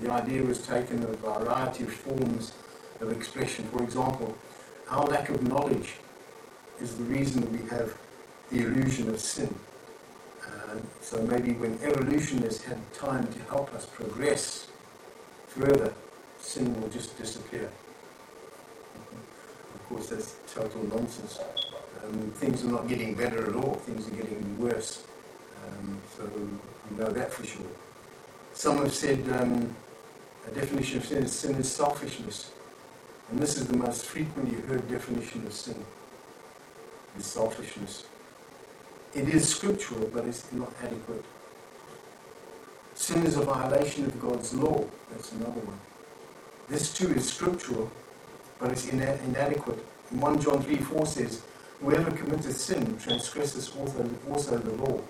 the idea was taken of a variety of forms of expression. For example, our lack of knowledge is the reason we have the illusion of sin. Uh, so maybe when evolution has had time to help us progress further, sin will just disappear. Of course, that's total nonsense. Um, things are not getting better at all, things are getting worse. Um, so we know that for sure. Some have said um, a definition of sin is sin is selfishness. And this is the most frequently heard definition of sin, is selfishness. It is scriptural, but it's not adequate. Sin is a violation of God's law. That's another one. This too is scriptural, but it's ina- inadequate. In 1 John 3 4 says, Whoever committeth sin transgresses also, also the law,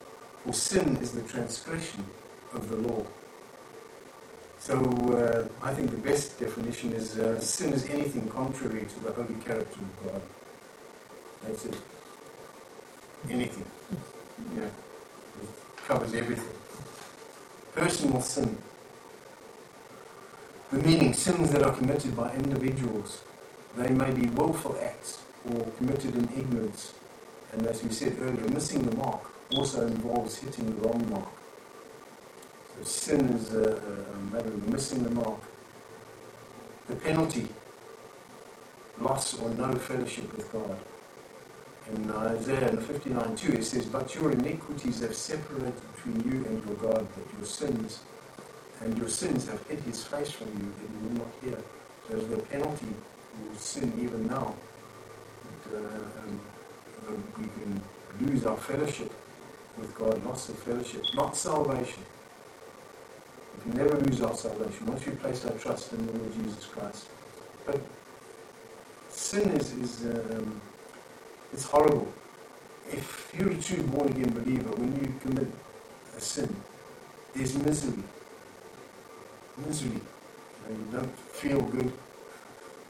for sin is the transgression of the law. So uh, I think the best definition is uh, sin is anything contrary to the holy character of God. That's it. Anything. Yeah. It covers everything. Personal sin. The meaning, sins that are committed by individuals. They may be willful acts or committed in ignorance. And as we said earlier, missing the mark also involves hitting the wrong mark. So sin is a, a missing the mark. The penalty, loss or no fellowship with God. In Isaiah 59 2, it says, But your iniquities have separated between you and your God, that your sins and your sins have hid his face from you, that you will not hear. So the penalty for sin even now. That, uh, um, we can lose our fellowship with God, loss of fellowship, not salvation. We can never lose our salvation once we place our trust in the Lord Jesus Christ. But sin is, is um, it's horrible. If you're a true born again believer, when you commit a sin, there's misery. Misery. You, you don't feel good.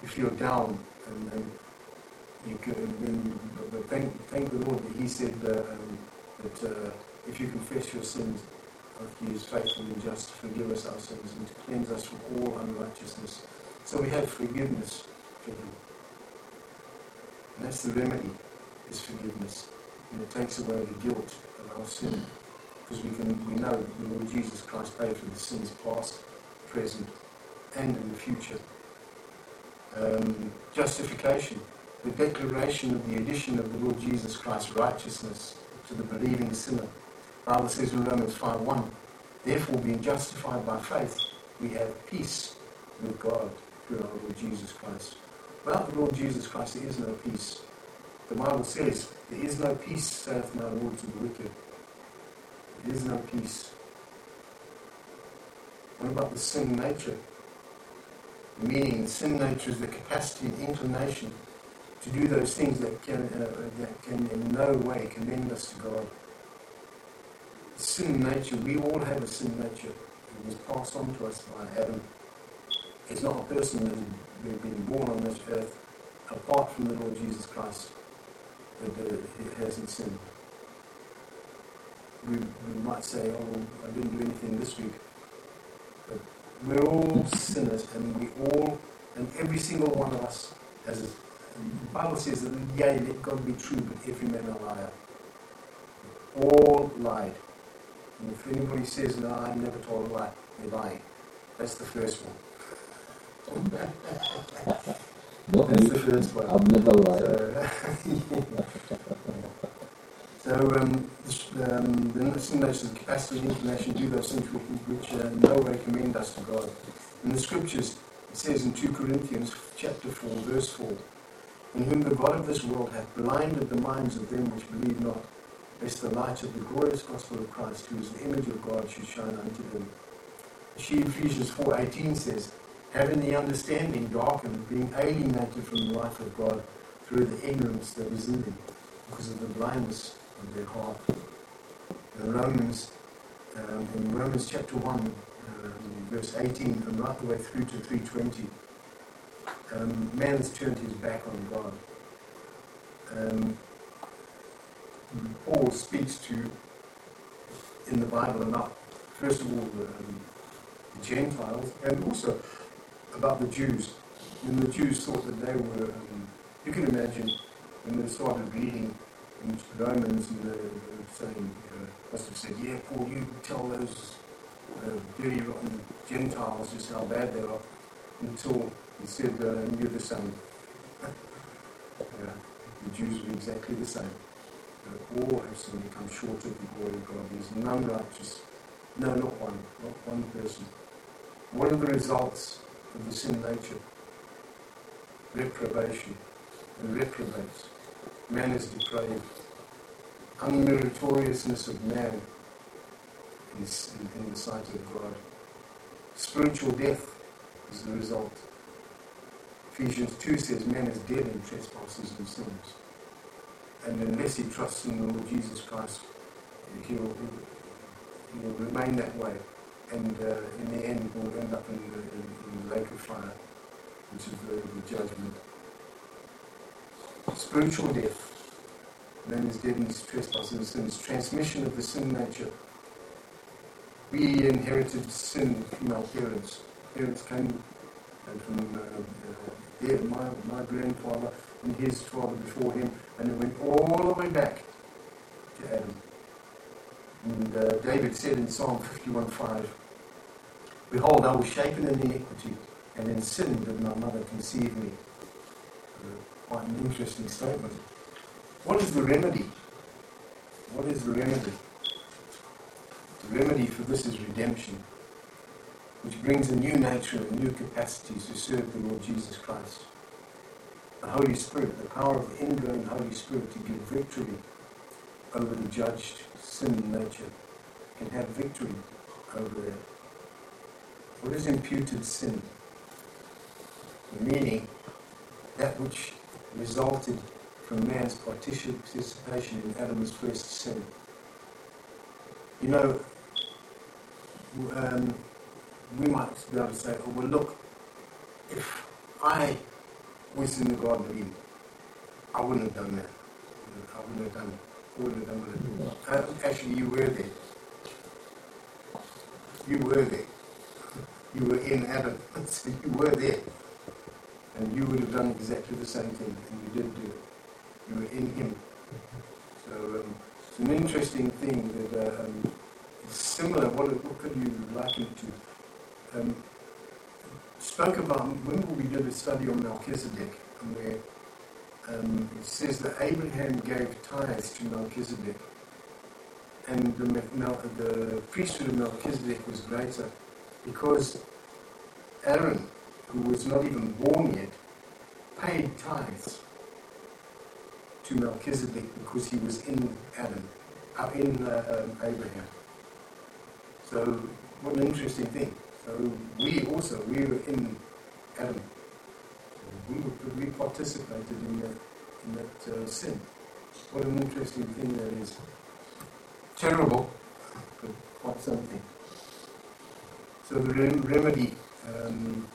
You feel down. And, and you can, when, but thank, thank the Lord that He said uh, um, that uh, if you confess your sins, he is faithful and just to forgive us our sins and to cleanse us from all unrighteousness. So we have forgiveness for Him. And that's the remedy, is forgiveness. And it takes away the guilt of our sin. Because we can we know the Lord Jesus Christ paid for the sins past, present, and in the future. Um, justification, the declaration of the addition of the Lord Jesus Christ's righteousness to the believing sinner. The Bible says in Romans 5.1, Therefore, being justified by faith, we have peace with God through our Lord Jesus Christ. Without the Lord Jesus Christ, there is no peace. The Bible says, There is no peace, saith my Lord to the wicked. There is no peace. What about the sin nature? Meaning, the sin nature is the capacity and inclination to do those things that can, uh, that can in no way commend us to God. Sin nature, we all have a sin nature. It was passed on to us by Adam. It's not a person that has been born on this earth apart from the Lord Jesus Christ that hasn't sinned. We, we might say, oh, I didn't do anything this week. But we're all sinners and we all, and every single one of us has a the Bible says that, yea, let God be true, but every man a liar. All lied. And if anybody says, no, I never told a lie, they're lying. That's the first one. That's the first one. I've never lied. So, so um, um, the nation's capacity and inclination to do those things which, which uh, no way commend us to God. In the scriptures, it says in 2 Corinthians chapter 4, verse 4, in whom the God of this world hath blinded the minds of them which believe not, lest the light of the glorious gospel of Christ, who is the image of God, should shine unto them. She Ephesians 4.18 says, having the understanding darkened, being alienated from the life of God through the ignorance that is in them, because of the blindness of their heart. In Romans, um, in Romans chapter 1, um, verse 18, and right the way through to 320, um, man's turned his back on God. Um, Paul speaks to in the Bible about, first of all, the, um, the Gentiles, and also about the Jews. And the Jews thought that they were, um, you can imagine when they started reading in Romans and they were saying, uh, must have said, yeah, Paul, you tell those uh, dirty, rotten Gentiles just how bad they are, until he said, uh, you're the same. yeah, the Jews were exactly the same. Uh, all have sinned and come short of the glory of God. There's none righteous. No, not one. Not one person. What are the results of the sin nature? Reprobation. And reprobates. Man is depraved. Unmeritoriousness of man is in, in the sight of God. Spiritual death is the result. Ephesians 2 says man is dead in trespasses and sins. And unless he trusts in the Lord Jesus Christ, he'll, he'll remain that way. And uh, in the end, he will end up in the, in, in the lake of fire, which is the, the judgment. Spiritual death. Man is dead in his trespasses and sins. Transmission of the sin nature. We inherited sin from our parents. Parents came from uh, uh, my, my grandfather and his father before him, and it went all the way back to Adam. And uh, David said in Psalm 51:5, Behold, I was shapen in iniquity, and in sin did my mother conceive me. Uh, quite an interesting statement. What is the remedy? What is the remedy? The remedy for this is redemption, which brings a new nature and new capacities to serve the Lord Jesus Christ. The Holy Spirit, the power of the indwelling Holy Spirit to give victory over the judged sin nature, can have victory over it. What is imputed sin? Meaning that which resulted from man's participation in Adam's first sin. You know, um, we might be able to say, oh, well, look, if I Garden of Eden, I wouldn't have done that. I wouldn't have done it. I wouldn't have done it. Uh, actually, you were there. You were there. You were in heaven. You were there. And you would have done exactly the same thing. And you did do it. You were in him. So um, it's an interesting thing that uh, um, similar. What, what could you liken it to? Um, spoke about, remember we did a study on Melchizedek, and where um, it says that Abraham gave tithes to Melchizedek, and the, the priesthood of Melchizedek was greater because Aaron, who was not even born yet, paid tithes to Melchizedek because he was in Adam, uh, in uh, um, Abraham. So, what an interesting thing. So, we also, we were in Adam. We, we participated in that, in that uh, sin. What an interesting thing that is. Terrible, but quite something. So, the rem- remedy, um,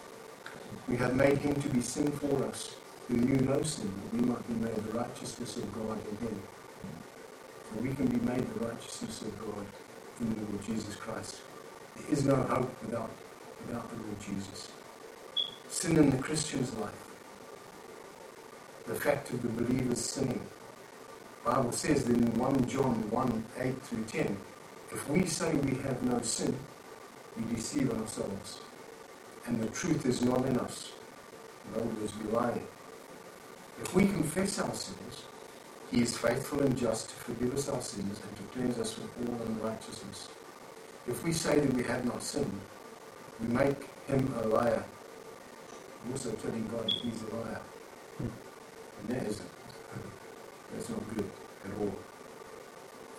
we have made him to be sin for us, who knew no sin, that we might be made the righteousness of God in him. So, we can be made the righteousness of God in the Lord Jesus Christ. There is no hope without, without the Lord Jesus. Sin in the Christian's life. The fact of the believer's sinning. The Bible says in 1 John 1 8 through 10, if we say we have no sin, we deceive ourselves, and the truth is not in us. Other words, we lie. If we confess our sins, He is faithful and just to forgive us our sins and to cleanse us from all unrighteousness. If we say that we have not sinned, we make him a liar. We're also telling God he's a liar. And that isn't. That's not good at all.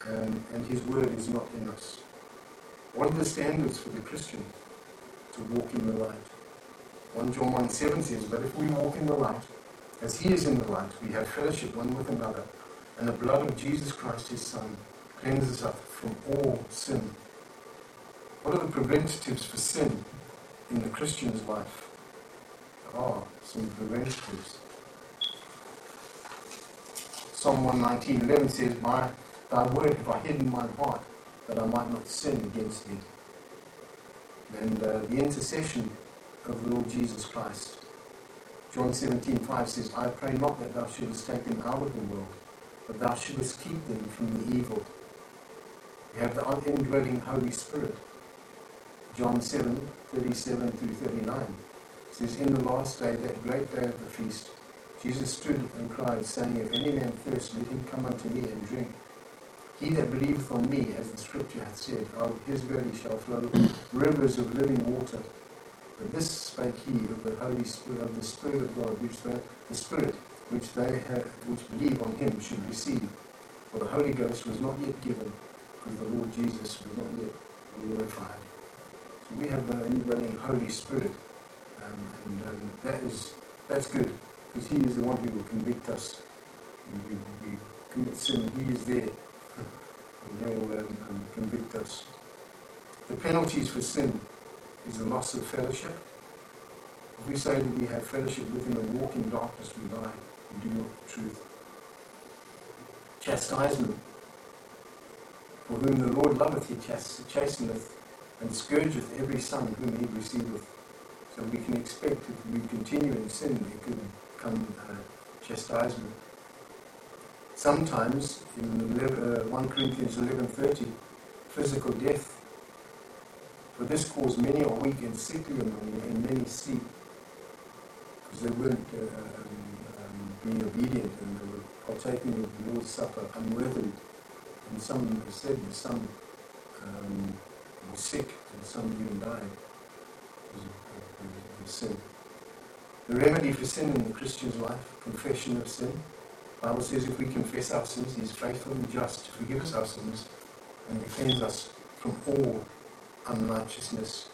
Um, and his word is not in us. What are the standards for the Christian to walk in the light? 1 John 1 7 says, But if we walk in the light, as he is in the light, we have fellowship one with another, and the blood of Jesus Christ, his Son, cleanses us from all sin. What are the preventatives for sin in the Christian's life? There are some preventatives. Psalm 119.11 says, My, Thy word have I hid in my heart, that I might not sin against thee. and uh, the intercession of the Lord Jesus Christ. John 17:5 says, I pray not that thou shouldest take them out of the world, but thou shouldest keep them from the evil. We have the indwelling Holy Spirit. John 7, 37 through 39 says, In the last day, that great day of the feast, Jesus stood and cried, saying, If any man thirst, let him come unto me and drink. He that believeth on me, as the scripture hath said, out of his belly shall flow rivers of living water. But this spake he of the Holy Spirit, of the Spirit of God, which the, Spirit which they have, which believe on him should receive. For the Holy Ghost was not yet given, because the Lord Jesus was not yet glorified. We have the indwelling Holy Spirit, um, and um, that is that's good because He is the one who will convict us. We, we commit sin, He is there, and He will um, um, convict us. The penalties for sin is the loss of fellowship. If we say that we have fellowship with Him and walk in darkness, we lie. We do not the truth. Chastisement. For whom the Lord loveth, He chasteneth, and scourgeth every son whom He receiveth. So we can expect if we continue in sin, there could come uh, chastisement. Sometimes, in uh, 1 Corinthians 11.30, physical death. For this cause many are weak and sickly among you, and many sleep, because they weren't uh, um, um, being obedient and they were partaking of the Lord's Supper unworthily. And some said some um, sick and some even died because of sin. The remedy for sin in the Christian's life, confession of sin. The Bible says if we confess our sins, He is faithful and just to forgive us our sins and to cleanse us from all unrighteousness.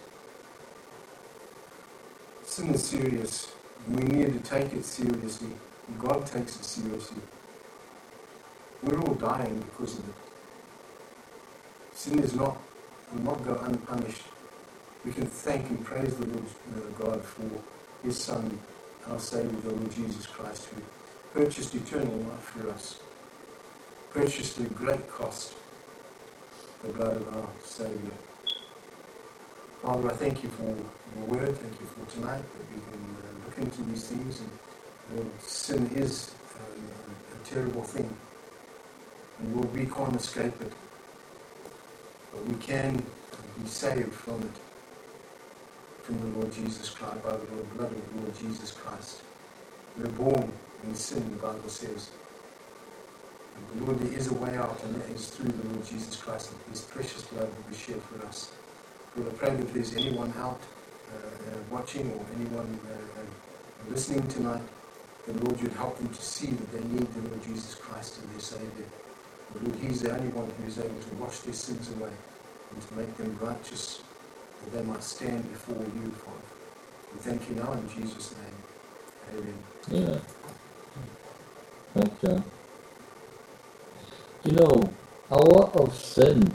Sin is serious. We need to take it seriously. God takes it seriously. We're all dying because of it. Sin is not will not go unpunished we can thank and praise the Lord God for His Son, our Savior, the Lord Jesus Christ, who purchased eternal life for us, purchased at great cost the blood of our Savior. Father, I thank you for your word. Thank you for tonight that we can uh, look into these things. And Lord, sin is um, a terrible thing. And Lord, we can't escape it. But we can be saved from it from the Lord Jesus Christ, by the blood of the Lord Jesus Christ. We're born in sin, the Bible says. And the Lord, there is a way out, and that is through the Lord Jesus Christ, and His precious blood that was shed for us. Lord, I pray if there's anyone out uh, uh, watching or anyone uh, uh, listening tonight, the Lord, you'd help them to see that they need the Lord Jesus Christ as their Savior. Lord, He's the only one who is able to wash their sins away and to make them righteous that they might stand before you, Father. We thank you now in Jesus' name. Amen. Yeah. Thank you. You know, a lot of sin